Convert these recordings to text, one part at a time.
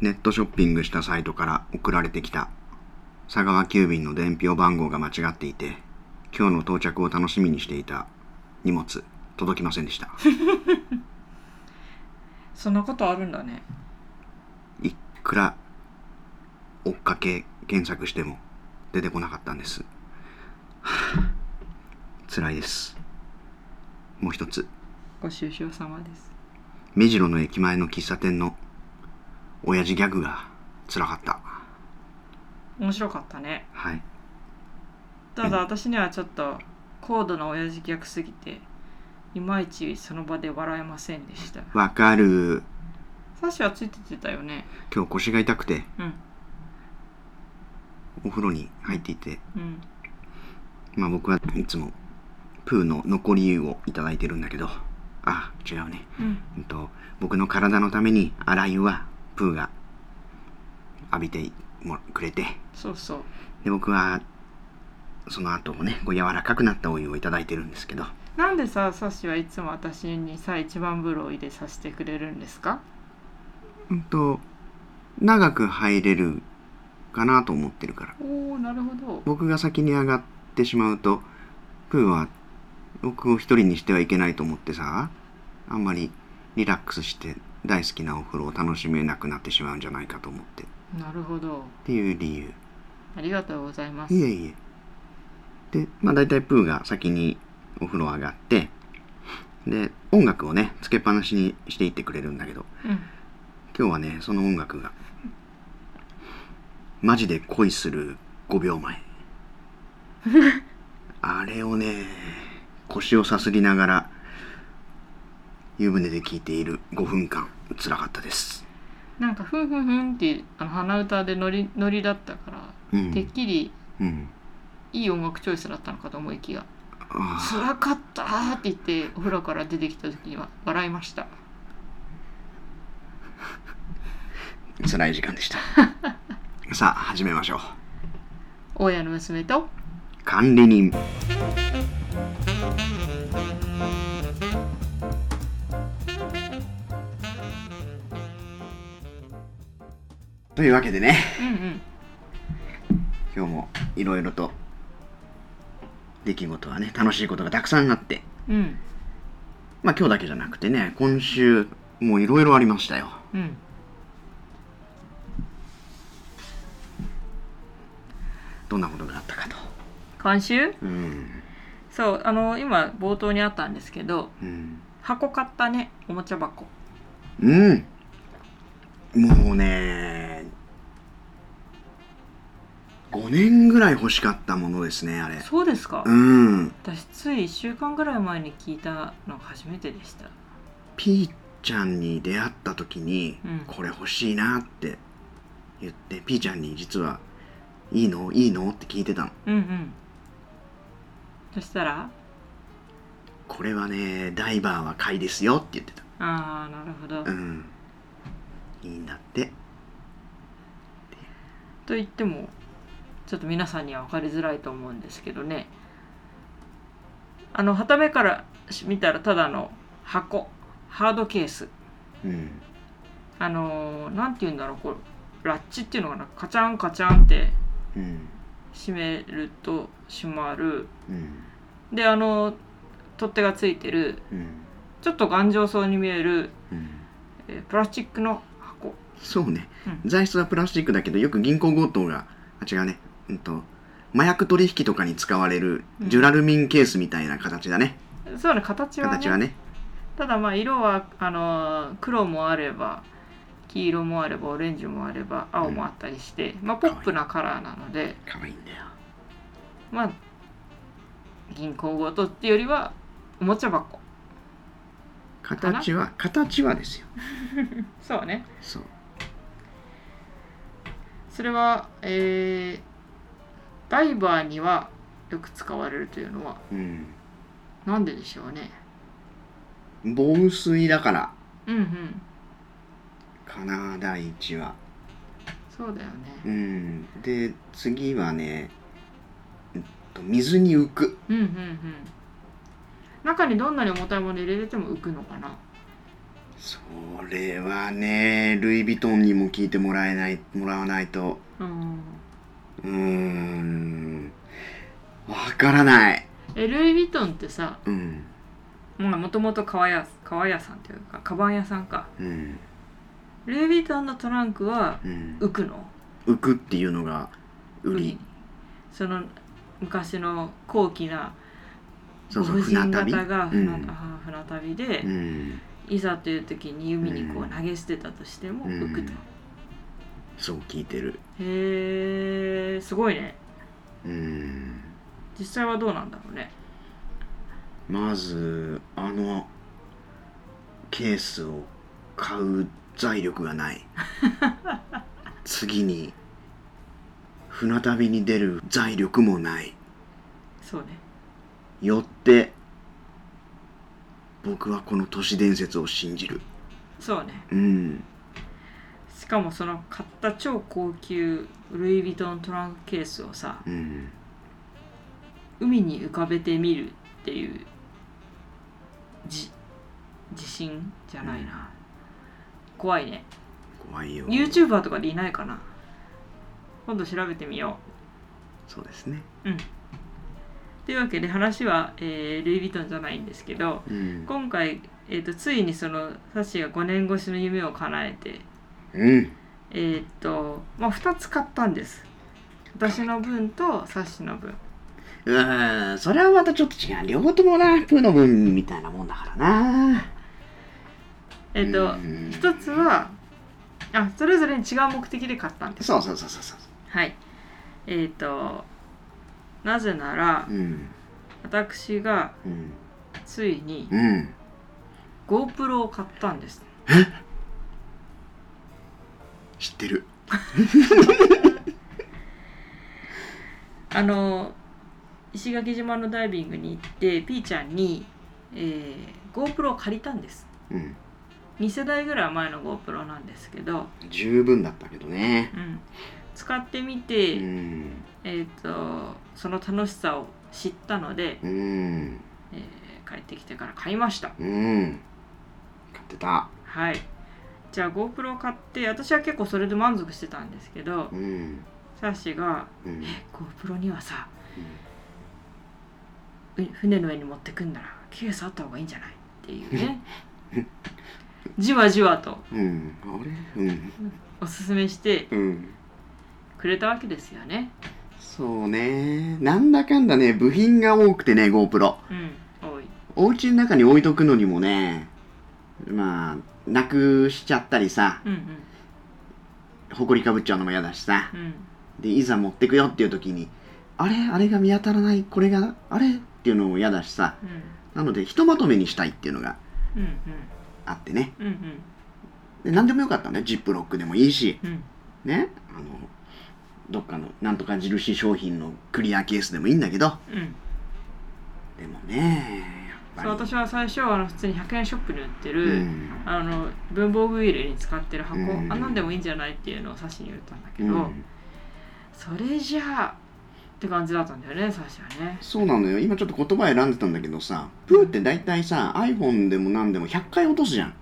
ネットショッピングしたサイトから送られてきた。佐川急便の伝票番号が間違っていて今日の到着を楽しみにしていた。荷物届きませんでした。そんなことあるんだね。いくら追っかけ検索しても出てこなかったんです。は あ辛いです。もう一つ。ご愁傷様です。目白の駅前の喫茶店の親父ギャグが辛かった。面白かったね。はい。ただ私にはちょっと高度な親父ギャグすぎていまいちその場で笑えませんでした。わかる。サシはついててたよね。今日腰が痛くてうん。お風呂に入っていて。うん。まあ僕はいつもプーの残り湯をいただいてるんだけど。あ違うね。うん。うんと僕の体のために洗い湯はプーが浴びてもくれて。そうそう。で僕はその後もねこう柔らかくなったお湯をいただいてるんですけど。なんでさサシはいつも私にさ一番風呂を入れさせてくれるんですか？うんと長く入れるかなと思ってるから。おおなるほど。僕が先に上がってしまうとプーは僕を一人にしてはいけないと思ってさあんまりリラックスして大好きなお風呂を楽しめなくなってしまうんじゃないかと思って。っなるほど。ていう理由。ありがとうございます。いえいえ。でまあ大体プーが先にお風呂上がってで音楽をねつけっぱなしにしていってくれるんだけど。うん。今日はねその音楽がマジで恋する5秒前。あれをね腰をさすりながら湯船で聴いている5分間つらかったです。なんかふんふんふんってあの鼻歌でノリノリだったから、うん。てっきりうん。いい音楽チョイスだったのかと思いきやあ「辛かった!」って言ってお風呂から出てきた時には笑いました。ー辛い時間でした。さあ始めましょう。大家の娘と管理人というわけでね。うんうん。今日もいろいろと出来事はね楽しいことがたくさんあって。うん。まあ今日だけじゃなくてね今週もういろいろありましたよ。うん。どんなことがあったかと。今週？うん。そうあの今冒頭にあったんですけどうん。箱買ったねおもちゃ箱。うん。もうね5年ぐらい欲しかったものですねあれ。そうですか、うん。私つい1週間ぐらい前に聞いたの初めてでした。ピーちゃんに出会った時に、うん。これ欲しいなって言ってピーちゃんに実はいいの？いいの？って聞いてたの。うんうん。そしたら？これはねダイバーは買いですよって言ってた。ああなるほど、うん。いいんだって。と言ってもちょっと皆さんには分かりづらいと思うんですけどね。あの傍目から見たらただの箱ハードケース。うん。あのーなんて言うんだろうこうラッチっていうのかな。カチャンカチャンってうん閉めると閉まる。うん。であの取っ手がついてるうん。ちょっと頑丈そうに見える、うん。えープラスチックの箱。そうね、う材質はプラスチックだけどよく銀行強盗があ違うねうんと麻薬取引とかに使われるうん。ジュラルミンケースみたいな形だね、そうね形はね。形はね。ただまあ色はあのー黒もあれば黄色もあればオレンジもあれば青もあったりして、まあポップなカラーなので。可愛いんだよ。まあ銀行強盗っていうよりはおもちゃ箱。形は形はですよ。そうね。そう。それはえーダイバーにはよく使われるというのはうん。なんででしょうね。防水だから。うんうん。かな第一は。そうだよね。うん。で次はね、えっと、水に浮く。うんうんうん。中にどんなに重たいもの入れてても浮くのかな。それはねルイ・ヴィトンにも聞いてもらえないもらわないと。うんうーん。わからない。えルイ・ヴィトンってさうん。もともと革屋革屋さんっていうかカバン屋さんか。うん。ルイ・ヴィトンのトランクはうん。浮くの？浮くっていうのが売り。その昔の高貴なそうそう人船旅方が船,、うん。あ船旅で、うん。いざという時に海にこううん。投げ捨てたとしてもうん。浮くと、そう聞いてる。へえすごいね。うん。実際はどうなんだろうね。まずあのケースを買う財力がない。次に船旅に出る財力もない。そうね。よって僕はこの都市伝説を信じる。そうね。うんしかもその買った超高級ルイ・ヴィトントランクケースをさうん。海に浮かべてみるっていうじ自信じゃないな、怖いね。怖いよ。YouTuber とかでいないかな。今度調べてみよそうですね。ううん。というわけで話は、えールイ・ヴィトンじゃないんですけどうん。今回、えー、とついにそのサッシが5年越しの夢を叶えてうん。えっ、とまあ2つ買ったんです。私の分とサッシの分。うーんそれはまたちょっと違う。両方ともなプーの分みたいなもんだからな。えっ、とうん。一つはあそれぞれに違う目的で買ったんです。そうそうそうそうそう。はい。えっ、となぜならうん。私がうん。ついにうん。GoPro を買ったんです知ってる。あの石垣島のダイビングに行ってピーちゃんに、えー GoPro を借りたんです。うん。2世代ぐらい前の GoPro なんですけど、十分だったけどね。うん、使ってみて、うん。えっ、とその楽しさを知ったので、うん。えー帰ってきてから買いました。うん。買ってた。はいじゃあ GoPro を買って私は結構それで満足してたんですけどうん。サッシがうん「GoPro にはさう船の上に持ってくんならケースあった方がいいんじゃない?」っていうね。じわじわと。うん。あれ？うん。おすすめしてうん。くれたわけですよね。そうね。なんだかんだね部品が多くてね GoPro うん。多い。お家の中に置いとくのにもね。まあなくしちゃったりさうんほこりかぶっちゃうのも嫌だしさ。うん。うんでいざ持ってくよっていう時にあれ？あれが見当たらない？これが？あれ？っていうのも嫌だしさ。うん。なのでひとまとめにしたいっていうのがうんあってね。うんうん。で何でもよかったねジップロックでもいいし。うん。ね？あのどっかのなんとか印商品のクリアケースでもいいんだけど。うん。でもねそう私は最初はあの普通に100円ショップに売ってる、うん。あの文房具入れに使ってる箱、うん。あんなんでもいいんじゃないっていうのをサシに言ったんだけど、うん。それじゃあって感じだったんだよねサシはね。そうなのよ。今ちょっと言葉選んでたんだけどさプーって大体さ iPhone でも何でも100回落とすじゃん。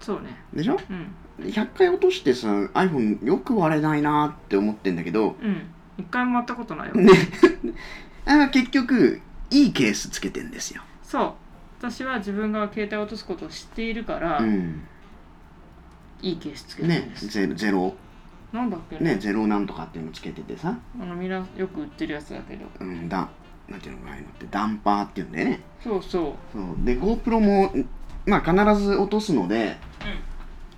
そうね。でしょ？うん。で100回落としてさ iPhone よく割れないなって思ってんだけどうん。一回もやったことないよ、ね。あ結局いいケースつけてんですよ。そう私は自分が携帯を落とすことを知っているから、うん。いいケースつけてるんねです、ゼロゼロ。なんだっけねゼロなんとかっていうのつけててさ。あのみんなよく売ってるやつだけど。うんだなんていうのかああいうのって。ダンパーっていうんだよね。そうそう。そう。で GoPro もまあ必ず落とすので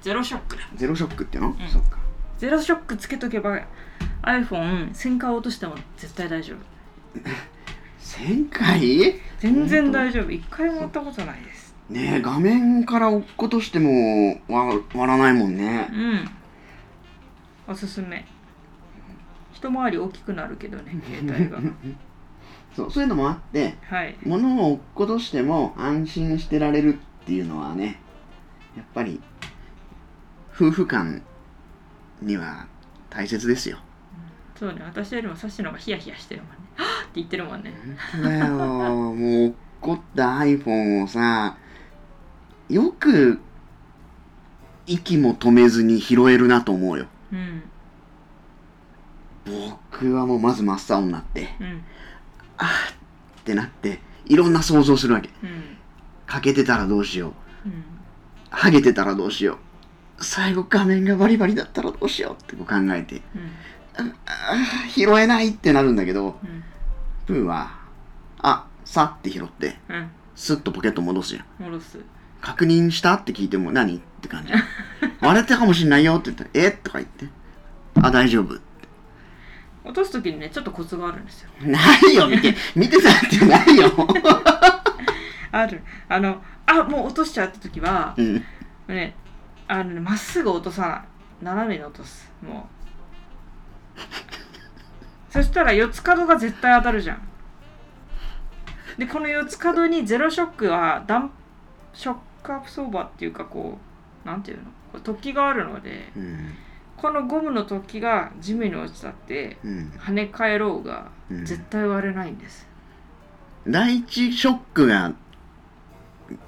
ゼロショックだ。ゼロショックっていうの、ん。そっか。ゼロショックつけとけば iPhone1000 回落としても絶対大丈夫 1000回？全然大丈夫。一回もやったことないです。ねえ画面から落っことしてもわ割らないもんね。うん。おすすめ。一回り大きくなるけどね携帯が。そうそういうのもあってはい。物を落っことしても安心してられるっていうのはねやっぱり夫婦間には大切ですよ。そうね私よりもサッシの方がヒヤヒヤしてるもんねって言ってるもんね。本当だよ。もう落った iPhone をさよく息も止めずに拾えるなと思うよ。うん。僕はもうまず真っ青になってうん。あーってなっていろんな想像するわけ。うん。欠けてたらどうしよう。うん。ハゲてたらどうしよう。最後画面がバリバリだったらどうしようってこう考えて。うん。あー拾えないってなるんだけどうんプーはあさって拾ってうん。スッとポケット戻すやん。戻す。確認したって聞いても何って感じ。割れたかもしんないよって言ったらえとか言って。あ大丈夫落とす時にねちょっとコツがあるんですよ。ないよ見て。見てたってないよ。ある。あのあもう落としちゃった時はうん。ねあのねまっすぐ落とさない。斜めに落とす。もうそしたら四つ角が絶対当たるじゃん。でこの四つ角にゼロショックはダンショックアブソーバーっていうかこうなんていうの？突起があるのでうん。このゴムの突起が地面に落ちたってうん跳ね返ろうがうん。絶対割れないんです、第一ショックが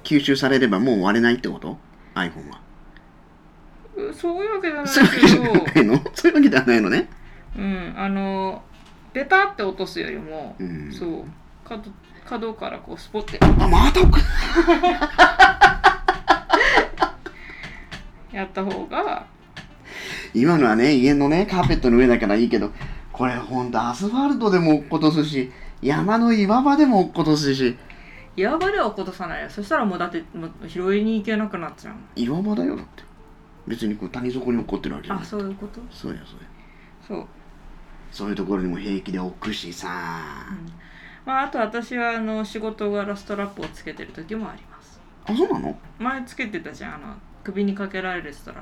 吸収されればもう割れないってこと？iPhone は。うそういうわけじゃないそういうわけどそういうわけではないのね。うんあのベタって落とすよりも、うん。そう角角からこうスポッて。あまた奥。やった方が。今のはね家のねカーペットの上だからいいけどこれほんとアスファルトでも落っことすし山の岩場でも落っことすし。岩場では落っことさないよ。そしたらもうだってもう拾いに行けなくなっちゃう岩場だよだって。別にこう谷底に落っこってるわけじゃあない。そういうこと？そうやそうや。そう、そういうところにも平気で置くしさ。うん。まあ、あと私はあの仕事柄ストラップをつけてる時もあります。あそうなの？前つけてたじゃん。あの首にかけられるストラッ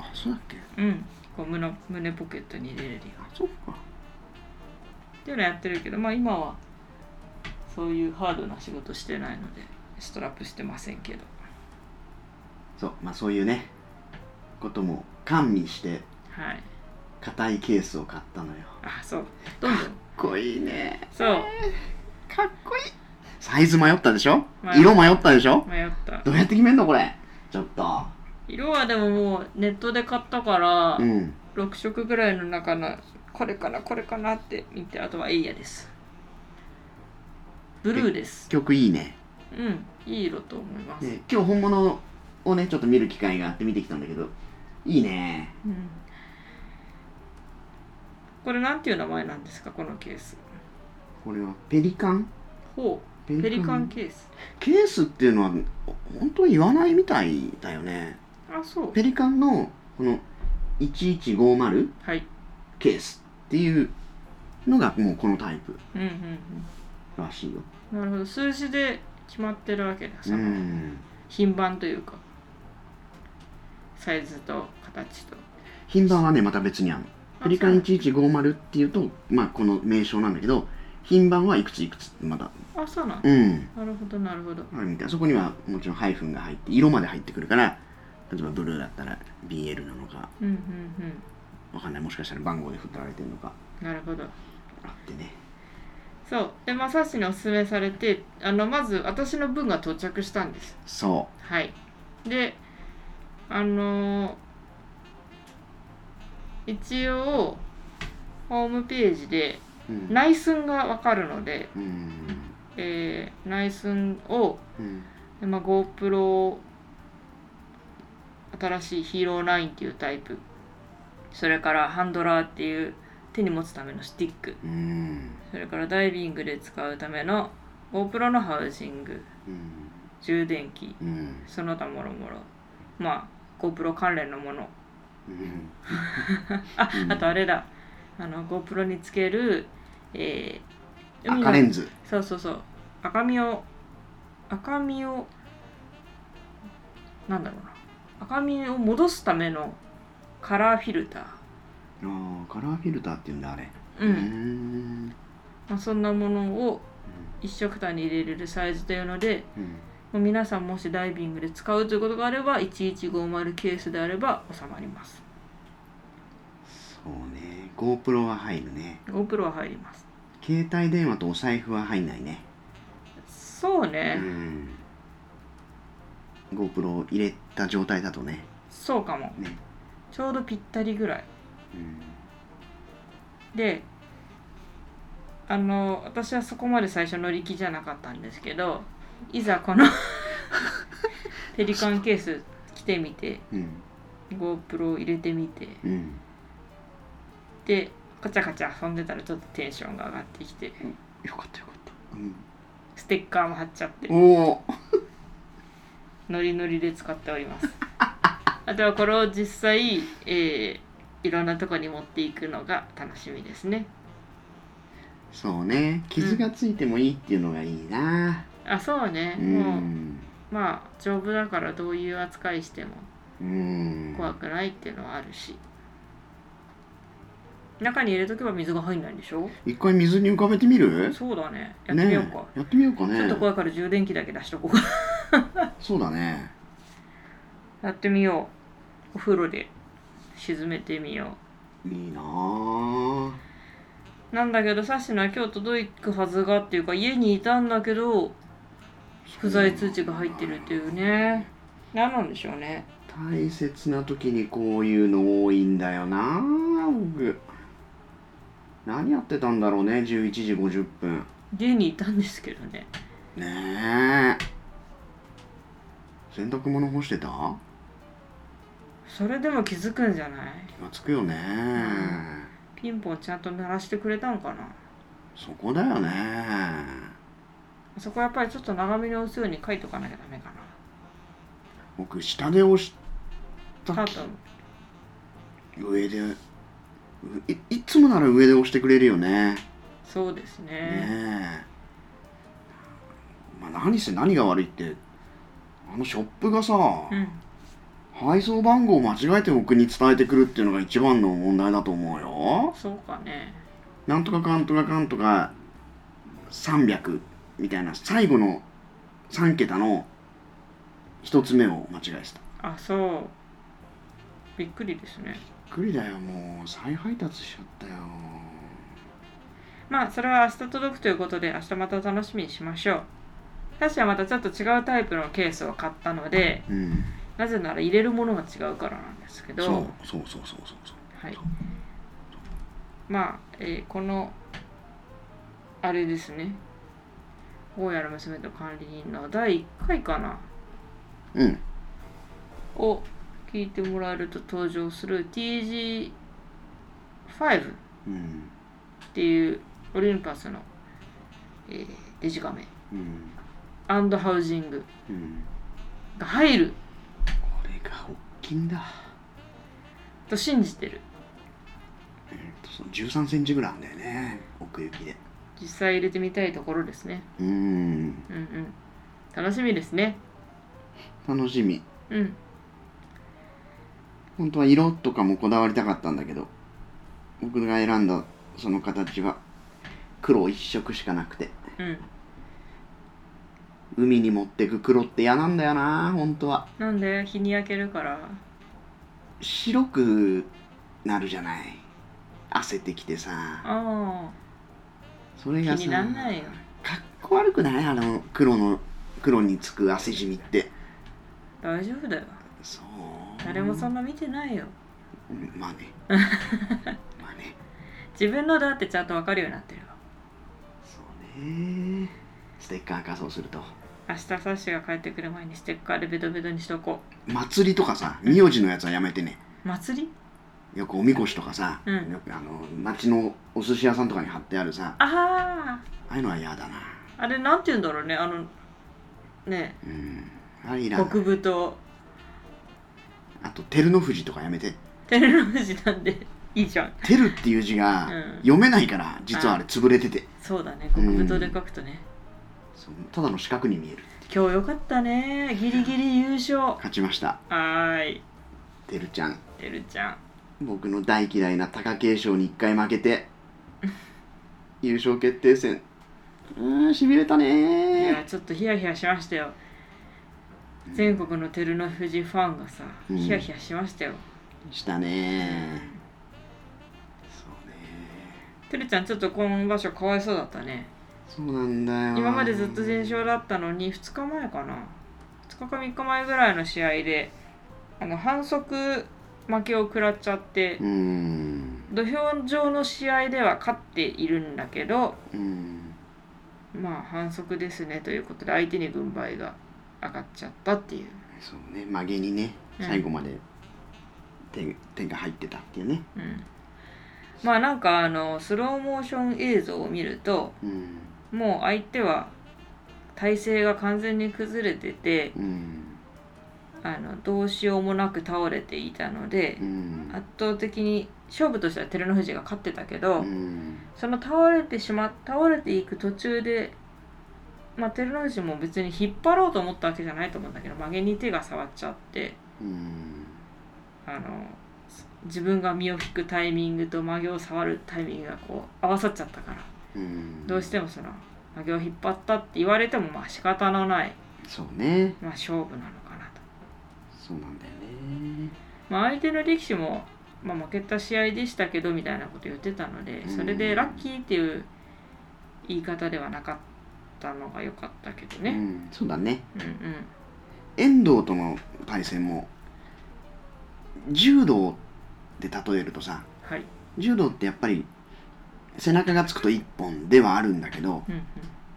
あそうだっけ？プうん。こう胸胸ポケットに入れれるよあそっか。っていうのやってるけどまあ今はそういうハードな仕事してないのでストラップしてませんけど。そう。まあそういうねことも加味して。はい硬いケースを買ったのよ。あそう。どんどんかっこいいね。そう。かっこいい。サイズ迷ったでしょ？色迷ったでしょ？迷った。どうやって決めんのこれ？ちょっと。色はでももうネットで買ったから、うん6色ぐらいの中のこれかなこれかなって見てあとはエイヤです。ブルーです。曲いいね。うんいい色と思います、ね今日本物をねちょっと見る機会があって見てきたんだけどいいね。うん、これなんていう名前なんですかこのケース。これはペリカン？ほうペリカンケース。ケースっていうのは本当に言わないみたいだよね。あそう。ペリカンのこの1150はい。ケースっていうのがもうこのタイプうんうんらしいよ。うんなるほど。数字で決まってるわけだうそのん。品番というか。サイズと形と。品番はねまた別にあるペリカンそう1150っていうとまあこの名称なんだけど品番はいくついくつってまだ。あそうなんうん。なるほどなるほど。あるみたい。そこにはもちろんハイフンが入って色まで入ってくるから例えばブルーだったら BL なのかうんうんわかんない。もしかしたら番号で振られてるのか。うんなるほど。あってね。そう。でまさしにおすすめされてあのまず私の分が到着したんです。そはい。であのー一応ホームページでう、うん。内寸が分かるので、うん。えー内寸を、うん。でまあ、GoPro 新しいヒーロー9っていうタイプそれからハンドラーっていう手に持つためのスティックうん。それからダイビングで使うための GoPro のハウジングうん。充電器うん。その他もろもろまあ GoPro 関連のものうんあ、うん。あとあれだ。あの GoPro につける、えー、海の赤レンズ。そうそうそう。赤みを赤みをなんだろうな。赤みを戻すためのカラーフィルター。あーカラーフィルターっていうんだあれ。う、うんんまあ、そんなものを一色単に入れれるサイズというのでうん皆さんもしダイビングで使うということがあれば1150ケースであれば収まります。そうね。GoPro は入るね。GoPro は入ります。携帯電話とお財布は入んないね。うそうね、ん。GoPro を入れた状態だとね。そうかも。ね。ちょうどぴったりぐらい。うん。であの私はそこまで最初乗り気じゃなかったんですけどいざこの ペリカンケース着てみてうん。GoPro 入れてみて。うん。でカチャカチャ遊んでたらちょっとテンションが上がってきて。よかったよかった、うん、ステッカーも貼っちゃって。おおノリノリで使っております。あとはこれを実際、えーいろんなとこに持っていくのが楽しみですね。そうね。傷がついてもいいっていうのがいいなあそうね、うもうんまあ丈夫だからどういう扱いしてもうん。怖くないっていうのはあるし。中に入れとけば水が入んないんでしょ？一回水に浮かべてみる？そうだね。やってみようか、ねえ。やってみようかね。ちょっと怖いから充電器だけ出しとこう。か そうだね。やってみよう。お風呂で沈めてみよいいななんだけどサッシのは今日届くはずがっていうか家にいたんだけど不在通知が入ってるっていうね。何なんでしょうね。大切な時にこういうの多いんだよな僕。何やってたんだろうね11時50分。家にいたんですけどね。ねえ。洗濯物干してた？それでも気づくんじゃない？気がつくよね。ピンポンちゃんと鳴らしてくれたんかな。そこだよねそこやっぱりちょっと長めに押すように書いとかなきゃダメか僕下で押したな多分。上でういいつもなら上で押してくれるよね。ねそうですね。え。まあ何せ何が悪いってあのショップがさ、うん。配送番号を間違えて僕に伝えてくるっていうのが一番の問題だと思うよ。そうかね。なんとかかんとかかんとか300みたいな最後の3桁の一つ目を間違えてた。あそう。びっくりですね。びっくりだよもう。再配達しちゃったよ。まあそれは明日届くということで明日また楽しみにしましょう。私はまたちょっと違うタイプのケースを買ったのでうん。なぜなら入れるものが違うからなんですけど。そうそうそうそうそう。そう。はいまあ、えーこのあれですね大家の娘と管理人の第1回かな。うん。を聞いてもらえると登場する TG5 っうんていうオリンパスの、えーデジカメ。うんアンドハウジング。うん。が入るこれが大きいんだ。と信じてる。えーとその13センチぐらいあるんだよね。奥行きで実際入れてみたいところですね。うん。うんうん。楽しみですね。楽しみ。うん。本当は色とかもこだわりたかったんだけど僕が選んだその形は黒一色しかなくて。うん。海に持ってく黒って嫌なんだよな本当は。なんで？日に焼けるから。白くなるじゃない。汗てきてさ。あそれがさ気になんないよ。かっこ悪くない？あの黒の黒につく汗じみって。あ大丈夫だよ。そう。誰もそんな見てないよ。うんまあね。まあね。自分のだってちゃんと分かるようになってるわそうね。ステッカー化そうすると。明日サッシが帰ってくる前にステッカーでベトベトにしとこ祭りとかさ名字のやつはやめてね。う祭り？よくおみこしとかさ、うん。よくあの町のお寿司屋さんとかに貼ってあるさあああいうのは嫌だな。ああれなんて言うんだろうね。あのね。うん。あれいらない。極太。あと照ノ富士とかやめて。照ノ富士なんで いいじゃん。照るっていう字がうん。読めないから実はあれ潰れてて。そうだね。極太で書くとね、そう。ただの四角に見える今日よかったね。ギリギリ優勝。は勝ちました。ーい。てるちゃん。てるちゃん僕の大嫌いな貴景勝に1回負けて 優勝決定戦。うーんしびれたいねやちょっとヒヤヒヤしましたよ。全国の照ノ富士ファンがさ、うん。ヒヤヒヤしましたよ。したね。そうね。てるちゃんちょっと今場所かわいそうだったね。そうなんだよ。今までずっと全勝だったのに2日前かな。2日か3日前ぐらいの試合であの反則負けを食らっちゃって土俵上の試合では勝っているんだけどうん。まあ反則ですねということで相手に軍配が上がっちゃったっていう、そうね曲げにねうん。最後まで手,、手が入ってたっていうね。うん、まあなんかあのスローモーション映像を見るとうん。もう相手は体勢が完全に崩れててうんあのどうしようもなく倒れていたのでうん。圧倒的に勝負としては照ノ富士が勝ってたけど、うん。その倒れてしま倒れていく途中で、まあ、照ノ富士も別に引っ張ろうと思ったわけじゃないと思うんだけど曲げに手が触っちゃってうん。あの自分が身を引くタイミングと曲げを触るタイミングがこう合わさっちゃったからうん。どうしてもその曲げを引っ張ったって言われてもまあ仕方のない、そうね。まあ、勝負なの。そうなんだよねまあ、相手の力士も、まあ、負けた試合でしたけどみたいなこと言ってたのでそれでラッキーっていう言い方ではなかったのが良かったけどね。うん、そうだねうんうん遠藤との対戦も柔道で例えるとさはい。柔道ってやっぱり背中がつくと一本ではあるんだけどうんうん。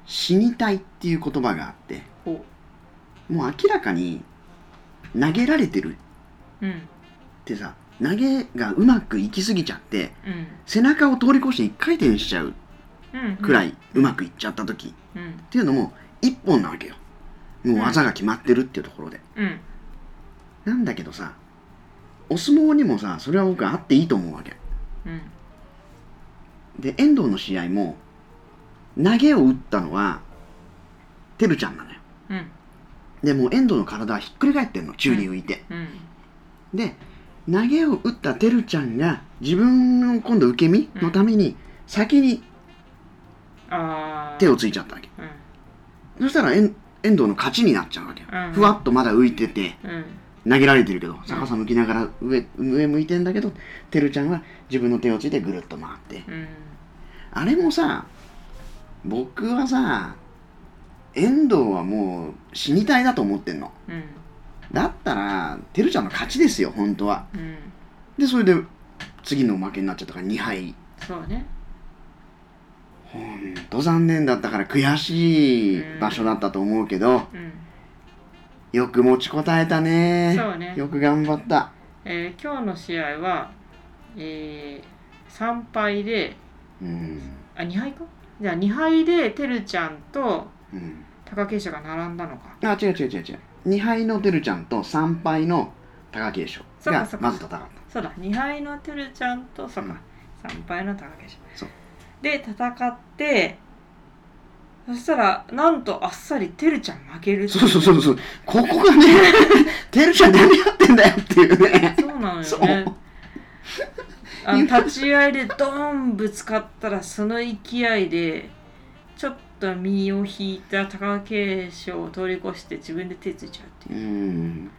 死にたいっていう言葉があってほもう明らかに投げられてるう。うん。ってさ投げがうまくいきすぎちゃってうん。背中を通り越して一回転しちゃううん。くらいうまくいっちゃった時うん。っていうのも一本なわけよもう技が決まってるっていうところでうん。なんだけどさお相撲にもさそれは僕はあっていいと思うわけうん。で遠藤の試合も投げを打ったのはてるちゃんなのようん。でもう遠藤の体はひっくり返ってんの宙に浮いて、うん。で投げを打ったてるちゃんが自分の今度受け身のために先に。手をついちゃったわけ、うん。そしたら遠遠藤の勝ちになっちゃうわけよ、うんふわっとまだ浮いててうん。投げられてるけど逆さ向きながら上上向いてんだけどてるちゃんは自分の手をついてぐるっと回ってうん。あれもさ僕はさ遠藤はもう死に体だと思ってんのうん。だったらてるちゃんの勝ちですよ本当はうん。でそれで次の負けになっちゃったから2敗そうね。ほんと残念だったから悔しい場所だったと思うけど、うん。よく持ちこたえたねそうねよく頑張ったえー、今日の試合は、えー、3敗で、うんあ、2敗か？じゃあ2敗でてるちゃんとうん。貴景勝が並んだのか。あ違う違う違う違う。2敗のてるちゃんと3敗の貴景勝がまず戦ったそうだ、2敗のてるちゃんと、そうか、3敗の貴景勝。そう。で、戦って、そしたら、なんとあっさりてるちゃん負けるそうそうそうそう。ここがね てるちゃん何やってんだよっていうね。そうなのよね。あの立ち合いでドーンぶつかったらその勢いでと身を引いた貴景勝を通り越して自分で手ついちゃうってういう。ん。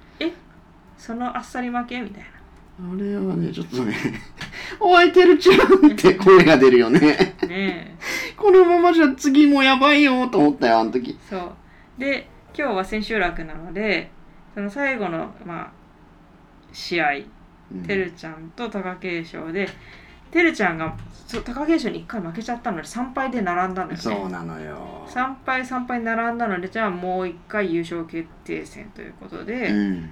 そのあっさり負けみたいあれはねちょっとね「おいてるちゃん」って声が出るよね。なねこのままじゃ次もやばいよと思ったよあの時。えそう。で今日は千秋楽なのでその最後のまあ試合うん。てるちゃんと貴景勝でてるちゃんが貴景勝に1回負けちゃったので3敗で並んだのよね。そうなのよ。3敗3敗並んだのでじゃあもう1回優勝決定戦ということで、うん。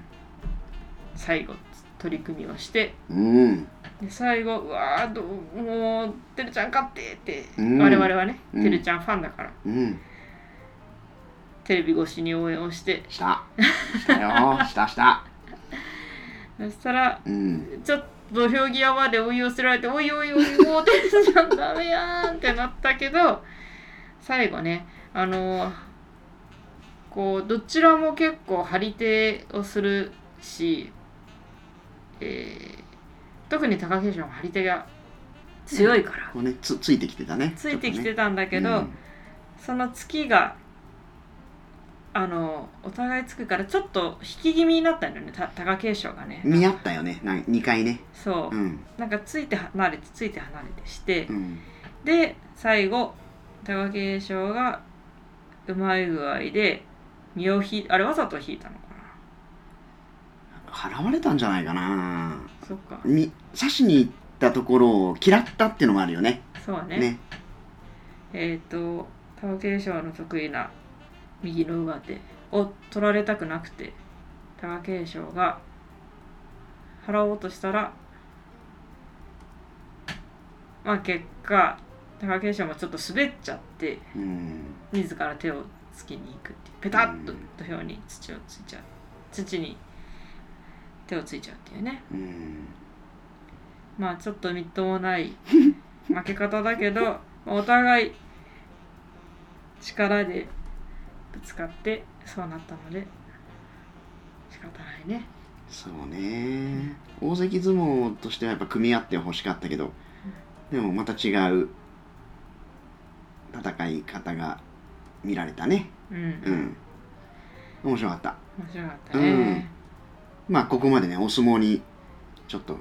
最後取り組みをしてうん。で最後うわーどうもうてるちゃん勝ってって、うん。我々はねうん。てるちゃんファンだからうん。テレビ越しに応援をしてした。したよ。したした。そしたらうん。ちょっと土俵際まで追い寄せられておいおいおいもうてるちゃんダメやーんってなったけど最後ねあのーこうどちらも結構張り手をするし、えー特に貴景勝は張り手が強いから、ねつついてきてたね。ついてきてたたんだけど、その月があのお互いつくからちょっと引き気味になったんだよねた貴景勝がね。見合ったよねなん2回ね。そう、うん。なんかついて離れてついて離れてして、うん。で最後貴景勝がうまい具合で身を引いあれわざと引いたのか払われたんじゃないかな。そっか。み刺しに行ったところを嫌ったっていうのもあるよね。そうね。ね。えっ、と貴景勝の得意な右の上手を取られたくなくて貴景勝が払おうとしたらまあ結果貴景勝もちょっと滑っちゃってうん。自ら手をつきに行くっていうペタッとうん土俵に土をついちゃう。土に手をついちゃうっていうね。うん。まあちょっとみっともない負け方だけど まあお互い力でぶつかってそうなったので仕方ないね。そうね。大関相撲としてはやっぱ組み合ってほしかったけどでもまた違う戦い方が見られたね。うん、うん。面白かった。面白かったね、まあここまでねお相撲にちょっと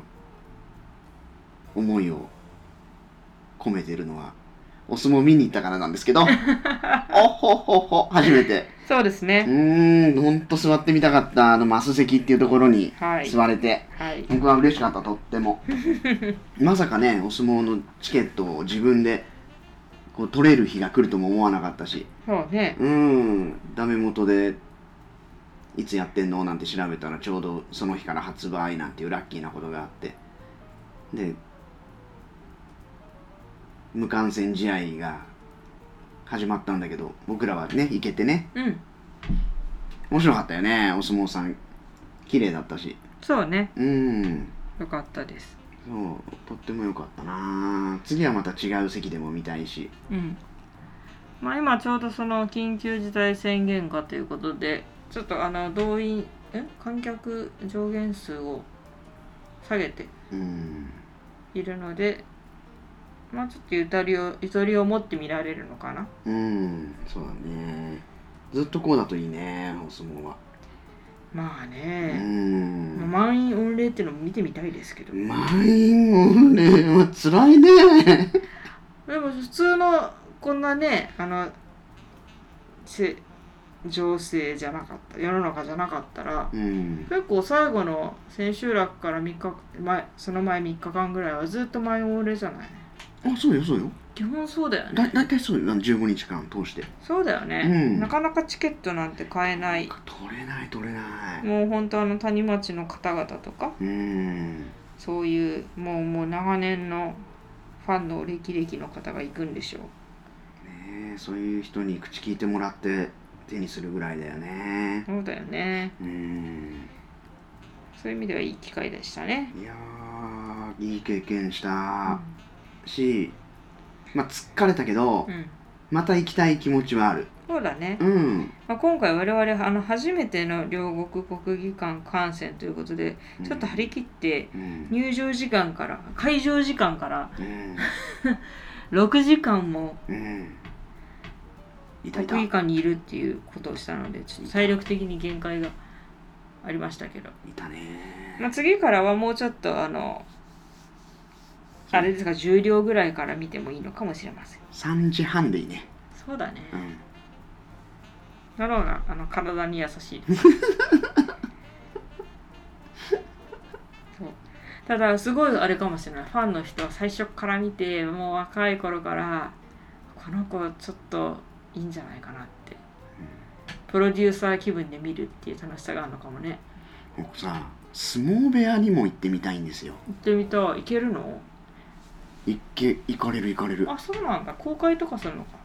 思いを込めてるのはお相撲見に行ったからなんですけど おほほほ初めて。うそうですね。ーんほんと座ってみたかったあのマス席っていうところにはい。座れて、はい。僕は嬉しかったとっても。まさかねお相撲のチケットを自分でこう取れる日が来るとも思わなかったし。そうね。うんダメ元でいつやってんのなんて調べたらちょうどその日から発売なんていうラッキーなことがあって。で無観戦試合が始まったんだけど僕らはね行けてね。うん。面白かったよね。お相撲さん綺麗だったし。そうね。うん。よかったです。そうとっても良かったな。次はまた違う席でも見たいし。うん。まあ今ちょうどその緊急事態宣言下ということでちょっとあの動員え？観客上限数を下げてうん。いるのでまあちょっとゆとりをゆとりを持って見られるのかな。うんそうだね。ずっとこうだといいねお相撲は。うまあね、ん。まあ満員御礼っていうのも見てみたいですけど、満員御礼は辛いね。でも普通のこんなねあのせ情勢じゃなかった世の中じゃなかったらうん。結構最後の千秋楽から3日前その前3日間ぐらいはずっと満員御礼じゃない？あそうよそうよ。基本そうだよだね大体そうよあの15日間通して。そうだよね、うん。なかなかチケットなんて買えない。取れない取れない。もう本当あの谷町の方々とかうん。そういうもうもう長年のファンの歴々の方が行くんでしょう。ねえそういう人に口聞いてもらって手にするぐらいだよね。そうだよね。うん。そういう意味ではいい機会でしたね、いやーいい経験したしまあ疲れたけど、うん、また行きたい気持ちはある。そうだね、うん。まあ、今回我々あの初めての両国国技館観戦ということでちょっと張り切ってうん。入場時間から会場時間からうん。6時間も国技館にいるっていうことをしたのでちょっと体力的に限界がありましたけど、たね。まあ、次からはもうちょっとあのあれですか重量ぐらいから見てもいいのかもしれません3時半でいいね。そうだね。うん。なのがあの体に優しい そう。ただすごいあれかもしれない。ファンの人は最初から見てもう若い頃からこの子ちょっといいんじゃないかなって。プロデューサー気分で見るっていう楽しさがあるのかもね。僕さ相撲部屋にも行ってみたいんですよ。行ってみたい。行けるの？行け行かれる行かれる。あそうなんだ。公開とかするのか。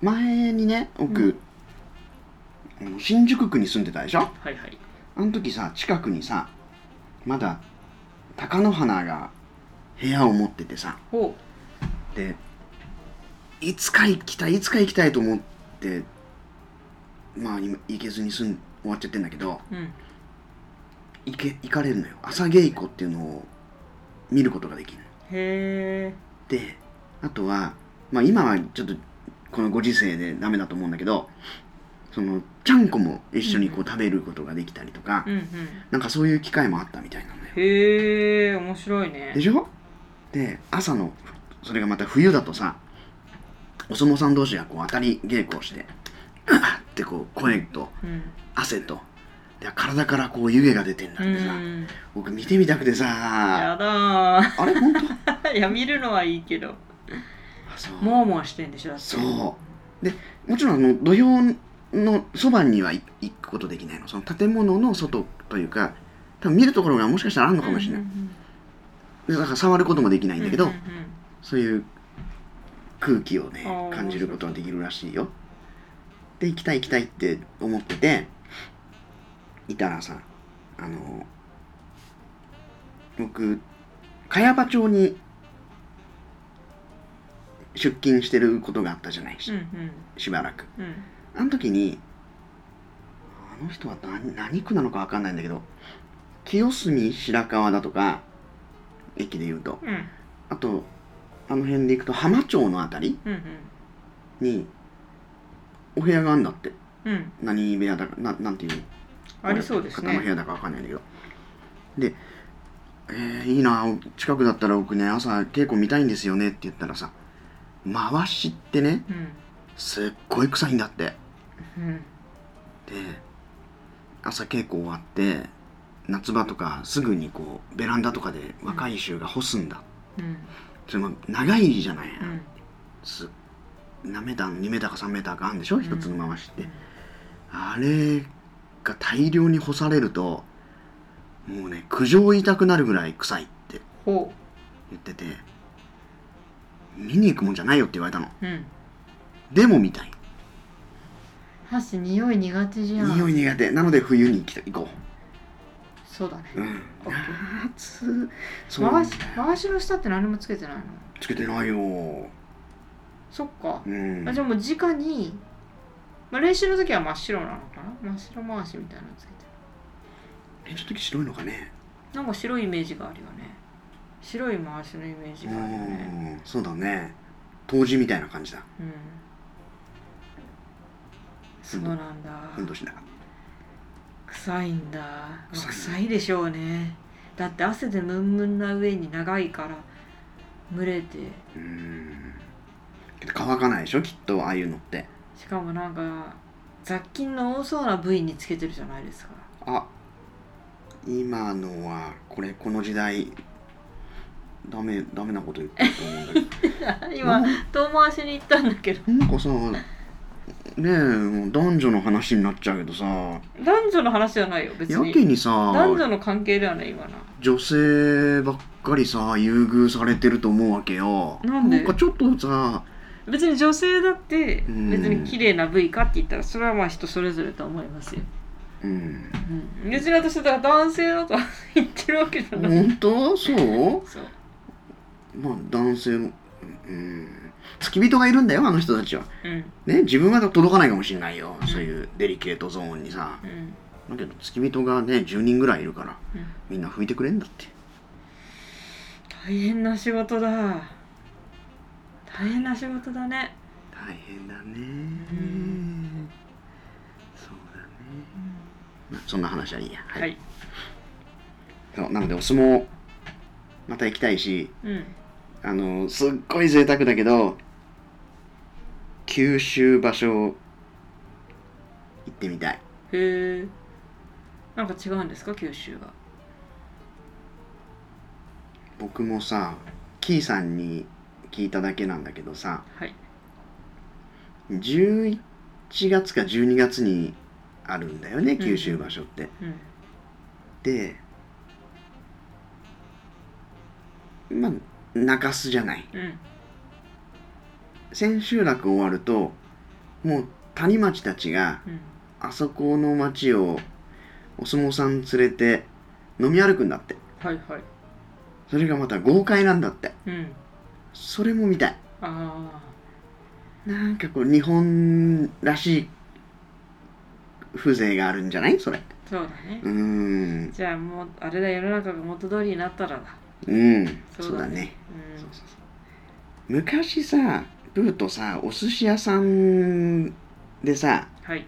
前にね僕、うん。新宿区に住んでたでしょ？はいはい。あの時さ近くにさまだ貴乃花が部屋を持っててさ。ほでいつか行きたいいつか行きたいと思ってまあ今行けずにすん終わっちゃってんだけどううん。行け行かれるのよ。朝稽古っていうのを見ることができる。へえであとはまあ今はちょっとこのご時世でダメだと思うんだけどそのちゃんこも一緒にこう食べることができたりとか、うんうん。なんかそういう機会もあったみたいなんだよ。へえ面白いね。でしょ？で朝のそれがまた冬だとさお相撲さん同士がこう当たり稽古をして「あっ」ってこう声とうん。汗とで体からこう湯気が出てんだうってさ、ん。僕見てみたくてさ。やだー。あれ？本当？いや見るのはいいけど。あそう。モーモーしてんでしょだって。そう。でもちろんあの土俵のそばには行行くことできないの。その建物の外というか多分見るところがもしかしたらあるのかもしれない、でだから触ることもできないんだけど、うんうんうん。そういう空気をねあー感じることができるらしいよ。で行きたい行きたいって思ってていたらさあの僕茅場町に出勤してることがあったじゃないし、うんしばらく。うん。うんあの時にあの人は何何区なのか分かんないんだけど清澄白河だとか駅で言うと。うん。あとあの辺で行くと浜町のあたりうんにお部屋があるんだって。うん。うん何部屋だかななんていうのありそうです方の部ね屋だか分かんないんだけど。で「えー、いいな近くだったら僕ね朝稽古見たいんですよね」って言ったらさ回しってねうん。すっごい臭いんだって。うん。で朝稽古終わって夏場とかすぐにこうベランダとかで若い衆が干すんだ、うん。それも長いじゃない、うん。す何メーター2メーターか3メーターかあるんでしょ？一つの回しって、うん。あれが大量に干されるともうね苦情言いたくなるぐらい臭いってほ言ってて見に行くもんじゃないよって言われたの。ううん。でもみたい。箸匂い苦手じゃん。匂い苦手。なので冬に行きた行こそうだね。ううん。オッケー。夏。そう。回し回しの下って何もつけてないの？つけてないよ。そっか。うん。あじゃあもう直に、まあ、練習の時は真っ白なのかな？真っ白回しみたいなのつけて。えちょっと白いのかね。なんか白いイメージがあるよね白い回しのイメージうがあるよね。んそうだね。当時みたいな感じだ。うん。そうなんだ。ふんどしな臭いんだ。臭い臭いでしょうね。だって汗でムンムンな上に長いから蒸れて。うん。乾かないでしょきっとああいうのって。しかもなんか雑菌の多そうな部位につけてるじゃないですか。あ今のはこれこの時代ダメダメなこと言ってると思うんだけど。今遠回しに行ったんだけど。なんかさねえ男女の話になっちゃうけどさ。男女の話じゃないよ別やにけにさ男女の関係ではない今な女性ばっかりさ優遇されてると思うわけよ。なんで？かちょっとさ別に女性だってうん。別に綺麗な部位かって言ったらそれはまあ人それぞれと思いますよ、うん。うん、別に私だから男性だとは言ってるわけじゃない、本当？そう？そうまあ男性もうん。付き人がいるんだよあの人たちは。うん。ね自分は届かないかもしれないよ、うん。そういうデリケートゾーンにさ。うん。だけど付き人がね10人ぐらいいるからうん。みんな拭いてくれんだって。大変な仕事だ。大変な仕事だね。大変だね。ん。そうだね、まあ、そんな話はいいや。はい、はい。そうなのでお相撲また行きたいしうんあのすっごい贅沢だけど九州場所行ってみたい。へえなんか違うんですか？九州が僕もさキーさんに聞いただけなんだけどさはい。11月か12月にあるんだよね九州場所って、うん。でまあ中洲じゃない。うん。千秋楽終わるともう谷町たちがうん。あそこの町をお相撲さん連れて飲み歩くんだって。はいはい。それがまた豪快なんだって。うん。それも見たい。あなんかこう日本らしい風情があるんじゃない？それ。あそうだね。うーん。じゃあもうあれだ世の中が元通りになったらだうん。そうだね。うん。そうそうそう。昔さブーとさお寿司屋さんでさはい。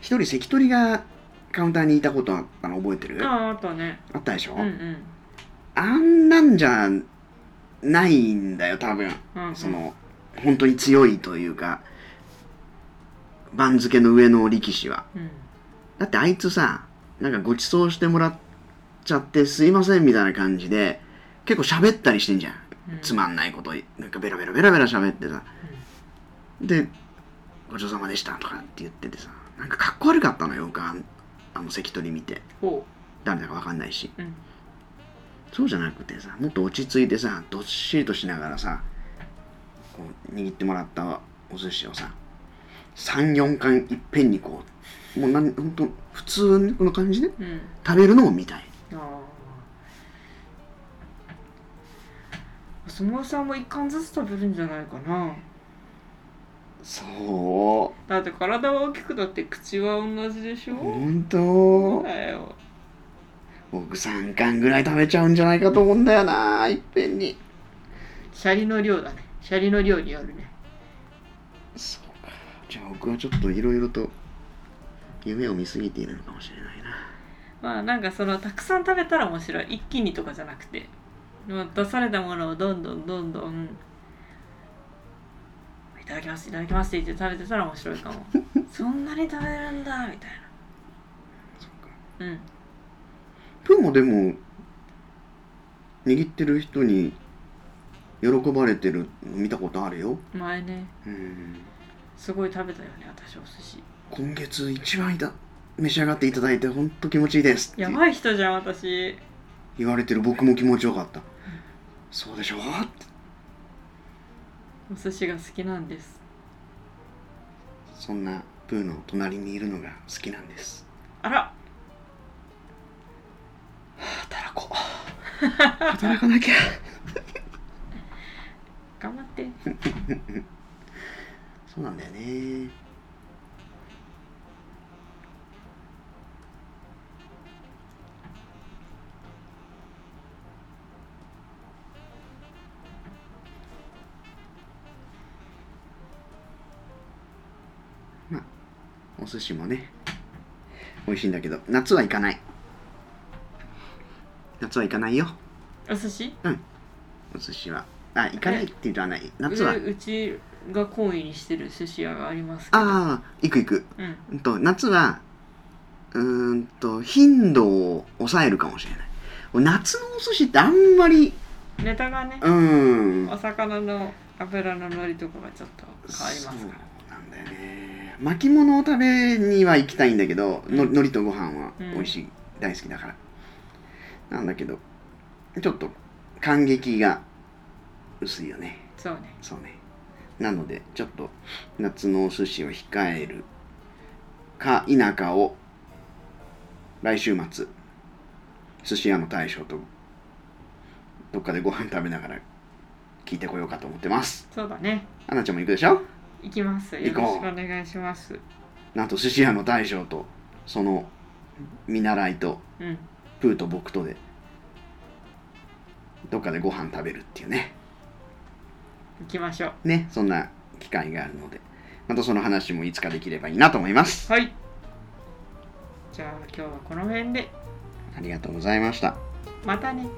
一人関取がカウンターにいたことあったの覚えてる？ああああったね。ったでしょ、うんうん。あんなんじゃないんだよ多分。うんうん。その本当に強いというか番付の上の力士は。うん。だってあいつさなんかご馳走してもらっちゃってすいませんみたいな感じで結構喋ったりしてんじゃん、うん。つまんないことなんかベラベラベラベラ喋ってさ。で「ごちそうさまでした」とかって言っててさ。なんかかっこ悪かったのよ僕あの関取見て。ほ誰だか分かんないし。ううん。そうじゃなくてさもっと落ち着いてさどっしりとしながらさこう握ってもらったお寿司をさ34貫いっぺんにこうもうなんほんと普通にこの感じでうん。食べるのを見たい相撲さんも一貫ずつ食べるんじゃないかな。そう。だって体は大きくなって口は同じでしょ、ほんそうとだよ。僕3貫ぐらい食べちゃうんじゃないかと思うんだよないっぺんに。シャリの量だね。シャリの量によるね。そうか。じゃあ僕はちょっといろいろと夢を見すぎているのかもしれないな。まあなんかそのたくさん食べたら面白い。一気にとかじゃなくて出されたものをどんどんどんどんいただきますいただきますって言って食べてたら面白いかも。そんなに食べるんだみたいそっか。なうん。プーもでも握ってる人に喜ばれてるの見たことあるよ。前ね。うん。すごい食べたよね私お寿司。今月一番いた召し上がっていただいて本当気持ちいいですやばい人じゃん私。言われてる僕も気持ちよかったそうでしょ？ってお寿司が好きなんです。そんなプーの隣にいるのが好きなんです。あら！働こ。う 働かなきゃ。頑張って。そうなんだよねお寿司もね。美味しいんだけど。夏は行かない。夏は行かないよ。お寿司？お寿司は。あ行かないって言わない。夏は。ううちが懇意にしてる寿司屋がありますけど。ああ行く行く。うん。うんと夏はうーんと頻度を抑えるかもしれない。夏のお寿司ってあんまりネタがねうーん。お魚の油の海苔とかがちょっと変わりますから巻物を食べには行きたいんだけど、のうん。海苔とご飯はうん。美味しい、大好きだから。なんだけどちょっと感激が薄いよね。そうね。そうね。なのでちょっと夏のお寿司を控えるか否かを来週末寿司屋の大将とどっかでご飯食べながら聞いてこようかと思ってます。そうだね。アナちゃんも行くでしょ？行きます。よろしくお願いします。なんと寿司屋の大将とその見習いとうん。プーと僕とでどっかでご飯食べるっていうね。行きましょう。ねそんな機会があるので。またその話もいつかできればいいなと思います。はい。じゃあ今日はこの辺で。ありがとうございました。またね。バ